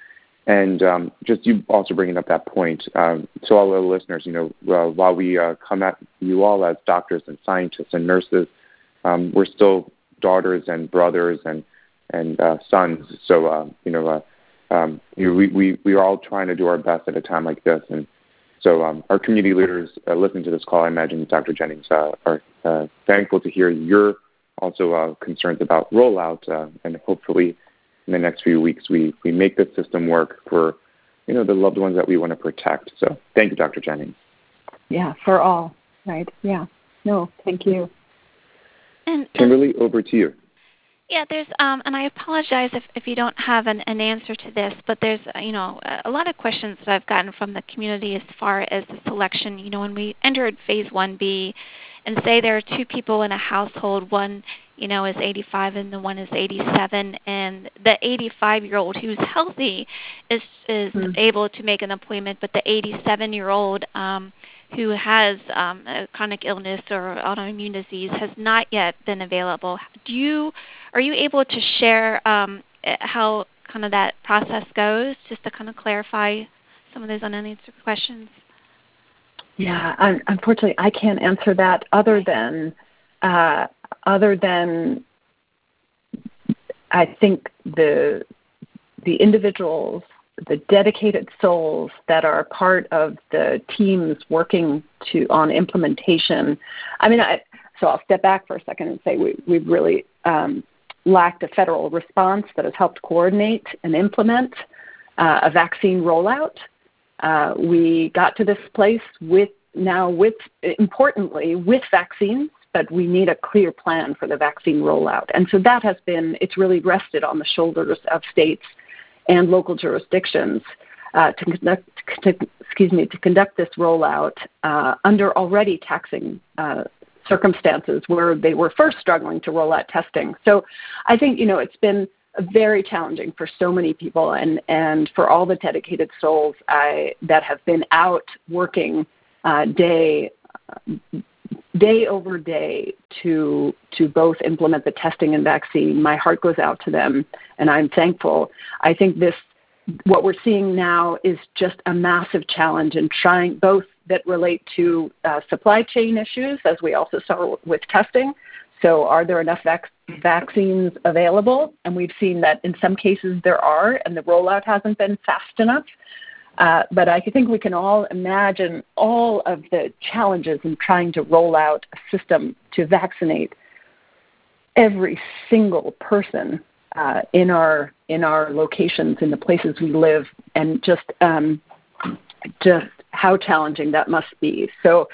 And um, just you also bringing up that point um, to all the listeners, you know, uh, while we uh, come at you all as doctors and scientists and nurses, um, we're still daughters and brothers and and uh, sons. So uh, you know, uh, um, you know, we we we are all trying to do our best at a time like this. And so um, our community leaders uh, listening to this call, I imagine Dr. Jennings uh, are uh, thankful to hear your also uh, concerns about rollout uh, and hopefully in the next few weeks we, we make this system work for you know the loved ones that we want to protect. So thank you, Dr. Jennings. Yeah, for all. Right. Yeah. No, thank you. And Kimberly, over to you. Yeah, there's um, and I apologize if, if you don't have an, an answer to this, but there's uh, you know a lot of questions that I've gotten from the community as far as the selection. You know, when we entered Phase 1B, and say there are two people in a household, one you know, is 85 and the one is 87, and the 85 year old who's healthy is is mm. able to make an appointment, but the 87 year old um, who has um, a chronic illness or autoimmune disease has not yet been available. Do you are you able to share um, how kind of that process goes, just to kind of clarify some of those unanswered questions? Yeah, unfortunately, I can't answer that other than uh, other than I think the the individuals, the dedicated souls that are part of the teams working to on implementation. I mean, I, so I'll step back for a second and say we, we've really um, lacked a federal response that has helped coordinate and implement uh, a vaccine rollout. Uh, we got to this place with now with importantly with vaccines but we need a clear plan for the vaccine rollout. And so that has been, it's really rested on the shoulders of states and local jurisdictions uh, to conduct, to, excuse me, to conduct this rollout uh, under already taxing uh, circumstances where they were first struggling to roll out testing. So I think, you know, it's been very challenging for so many people and, and for all the dedicated souls I, that have been out working uh, day day over day to to both implement the testing and vaccine. My heart goes out to them, and I'm thankful. I think this what we're seeing now is just a massive challenge in trying both that relate to uh, supply chain issues, as we also saw with testing. So, are there enough vac- vaccines available? And we've seen that in some cases there are, and the rollout hasn't been fast enough. Uh, but I think we can all imagine all of the challenges in trying to roll out a system to vaccinate every single person uh, in our in our locations in the places we live, and just um, just how challenging that must be. So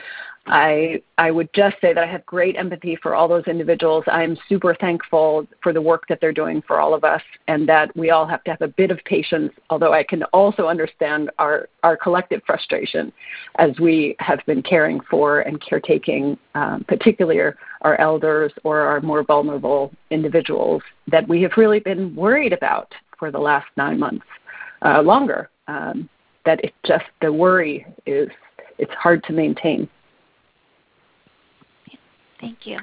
I I would just say that I have great empathy for all those individuals. I'm super thankful for the work that they're doing for all of us, and that we all have to have a bit of patience. Although I can also understand our our collective frustration as we have been caring for and caretaking, um, particularly our, elders or our more vulnerable individuals that we have really been worried about for the last nine months, uh, longer. Um, that it just the worry is it's hard to maintain. Thank you.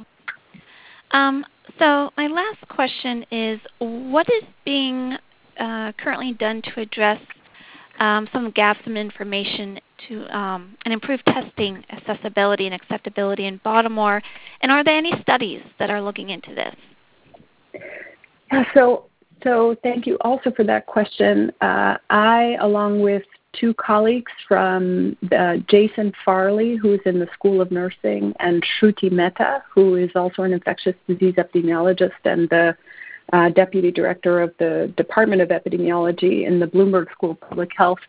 Um, so my last question is, what is being uh, currently done to address um, some gaps in information to um, and improve testing accessibility and acceptability in Baltimore? And are there any studies that are looking into this? Yeah, so so thank you also for that question. Uh, I, along with two colleagues from uh, Jason Farley, who is in the School of Nursing, and Shruti Mehta, who is also an infectious disease epidemiologist and the uh, deputy director of the Department of Epidemiology in the Bloomberg School of Public Health,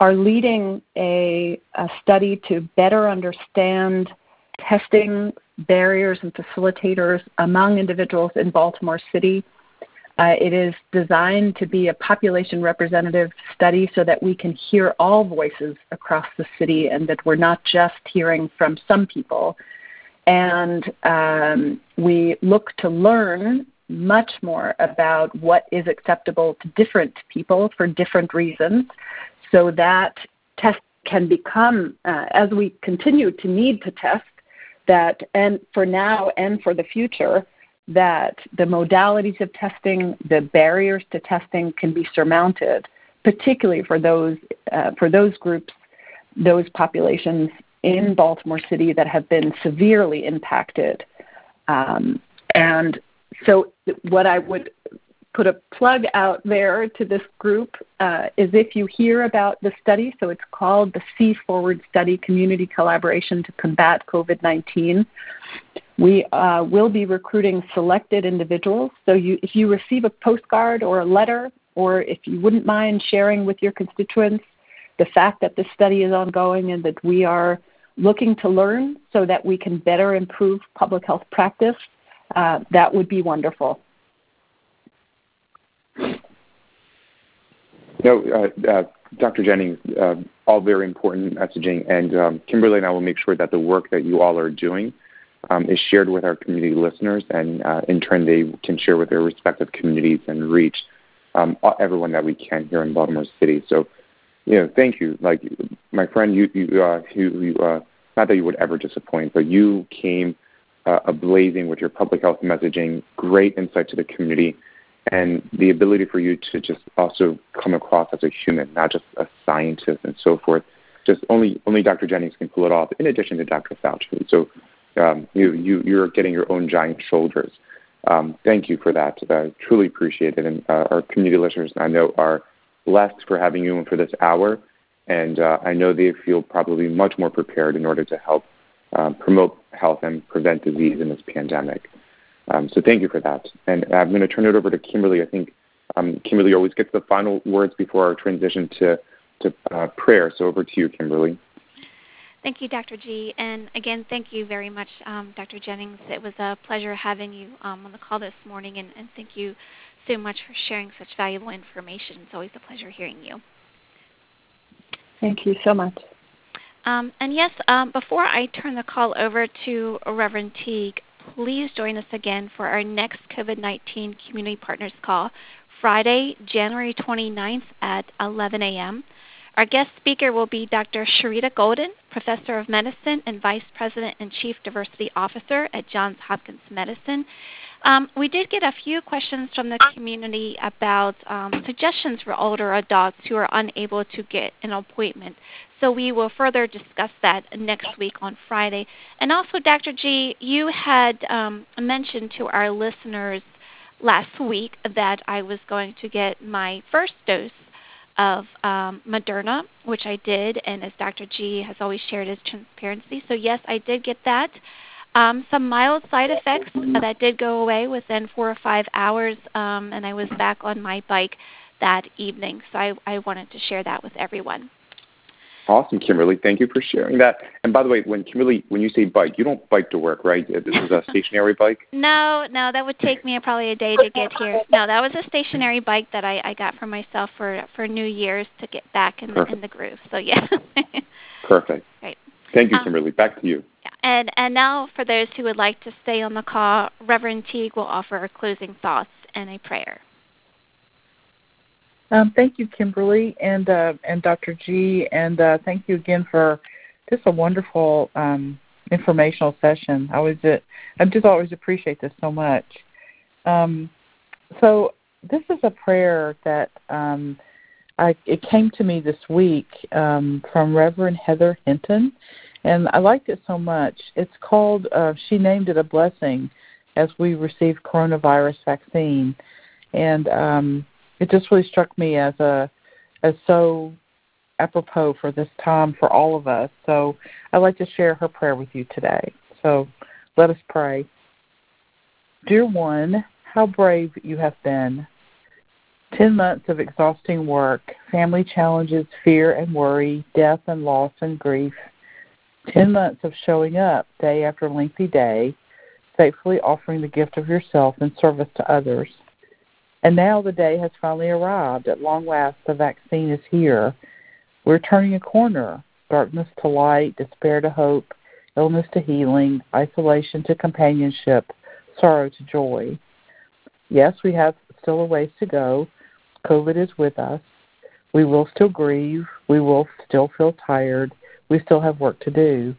are leading a, a study to better understand testing barriers and facilitators among individuals in Baltimore City uh, it is designed to be a population representative study so that we can hear all voices across the city and that we're not just hearing from some people. And um, we look to learn much more about what is acceptable to different people for different reasons so that test can become, uh, as we continue to need to test, that and for now and for the future, that the modalities of testing, the barriers to testing can be surmounted, particularly for those, uh, for those groups, those populations in Baltimore City that have been severely impacted. Um, and so, what I would put a plug out there to this group uh, is if you hear about the study, so it's called the C Forward Study Community Collaboration to Combat COVID 19. We uh, will be recruiting selected individuals. So you, if you receive a postcard or a letter, or if you wouldn't mind sharing with your constituents the fact that this study is ongoing and that we are looking to learn so that we can better improve public health practice, uh, that would be wonderful. No, uh, uh, Dr. Jennings, uh, all very important messaging, and um, Kimberly and I will make sure that the work that you all are doing um, is shared with our community listeners, and uh, in turn they can share with their respective communities and reach um, everyone that we can here in Baltimore City. So, you know, thank you. Like my friend, you, you, uh, you, you uh, not that you would ever disappoint, but you came uh, ablazing with your public health messaging, great insight to the community, and the ability for you to just also come across as a human, not just a scientist and so forth. just only only Dr. Jennings can pull it off. In addition to Dr. Fauci, so um, you you you're getting your own giant shoulders. Um, thank you for that. Uh, truly appreciate it, and uh, our community listeners I know are blessed for having you and for this hour, and uh, I know they feel probably much more prepared in order to help um, promote health and prevent disease in this pandemic. Um, so thank you for that. And I'm going to turn it over to Kimberly. I think um, Kimberly always gets the final words before our transition to, to uh, prayer. So over to you, Kimberly. Thank you, Dr. G. And again, thank you very much, um, Dr. Jennings. It was a pleasure having you um, on the call this morning, and, and thank you so much for sharing such valuable information. It's always a pleasure hearing you. Thank you so much. Um, and yes, um, before I turn the call over to Reverend Teague, please join us again for our next COVID 19 Community Partners call, Friday, January 29th at 11 a.m. Our guest speaker will be Dr. Sherita Golden, Professor of Medicine and Vice President and Chief Diversity Officer at Johns Hopkins Medicine. Um, we did get a few questions from the community about um, suggestions for older adults who are unable to get an appointment. So we will further discuss that next week on Friday. And also, Dr. G, you had um, mentioned to our listeners last week that I was going to get my first dose of um, Moderna, which I did, and as Dr. G has always shared his transparency. So, yes, I did get that. Um, some mild side effects uh, that did go away within four or five hours, um, and I was back on my bike that evening. So I, I wanted to share that with everyone. Awesome, Kimberly. Thank you for sharing that. And by the way, when Kimberly, when you say bike, you don't bike to work, right? This is a stationary bike. No, no, that would take me probably a day to get here. No, that was a stationary bike that I, I got for myself for for New Year's to get back in the in the groove. So yeah. Perfect. Right. Thank you, um, Kimberly. Back to you. And, and now, for those who would like to stay on the call, Reverend Teague will offer closing thoughts and a prayer. Um, thank you, Kimberly and uh, and Dr. G, and uh, thank you again for just a wonderful um, informational session. I was uh, I just always appreciate this so much. Um, so this is a prayer that um, I, it came to me this week um, from Reverend Heather Hinton, and I liked it so much. It's called, uh, she named it a blessing as we receive coronavirus vaccine. And um, it just really struck me as a as so apropos for this time for all of us. So I'd like to share her prayer with you today. So let us pray. Dear one, how brave you have been. Ten months of exhausting work, family challenges, fear and worry, death and loss and grief, 10 months of showing up day after lengthy day, faithfully offering the gift of yourself in service to others. And now the day has finally arrived. At long last, the vaccine is here. We're turning a corner darkness to light, despair to hope, illness to healing, isolation to companionship, sorrow to joy. Yes, we have still a ways to go. COVID is with us. We will still grieve. We will still feel tired. We still have work to do.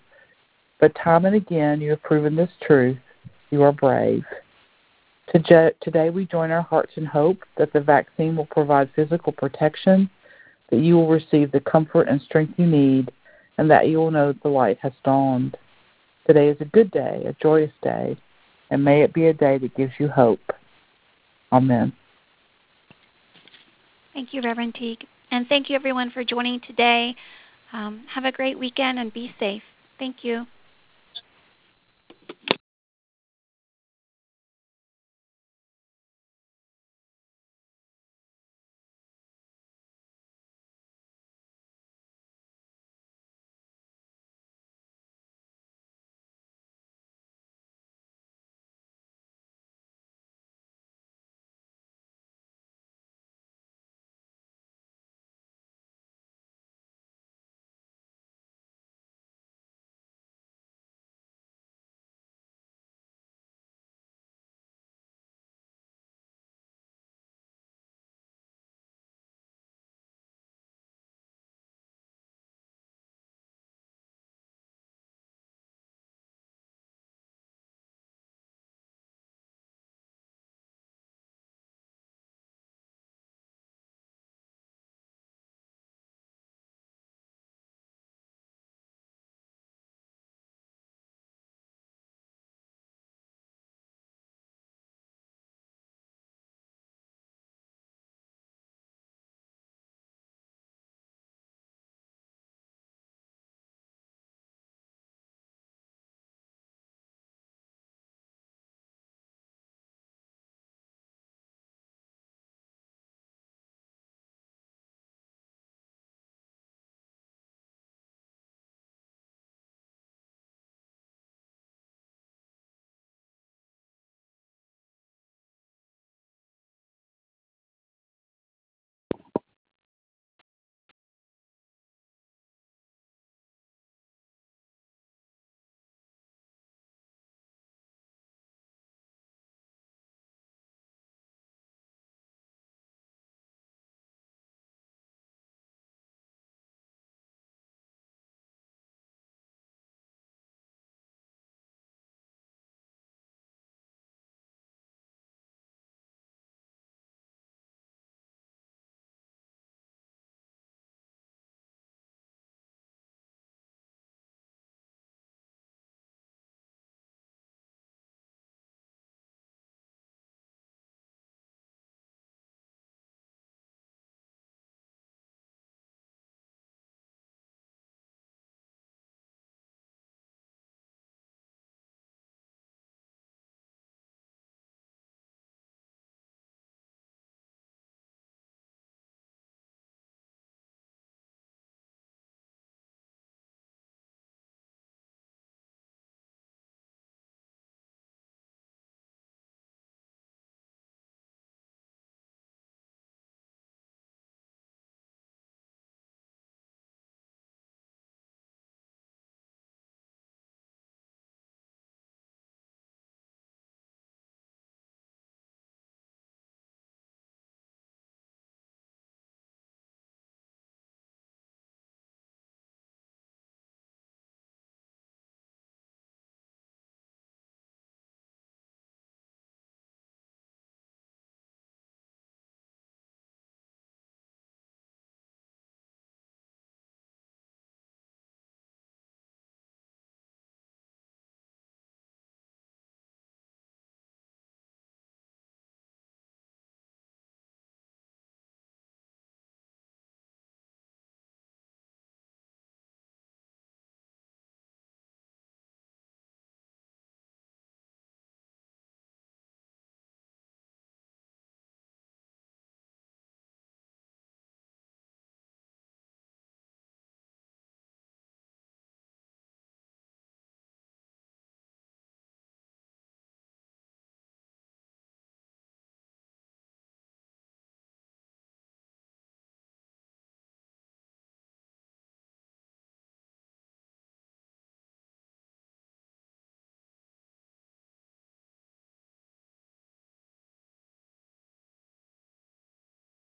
But time and again, you have proven this truth. You are brave. Today, we join our hearts in hope that the vaccine will provide physical protection, that you will receive the comfort and strength you need, and that you will know that the light has dawned. Today is a good day, a joyous day, and may it be a day that gives you hope. Amen. Thank you, Reverend Teague. And thank you, everyone, for joining today. Um, have a great weekend and be safe. Thank you.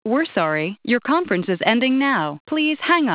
We're sorry. Your conference is ending now. Please hang up.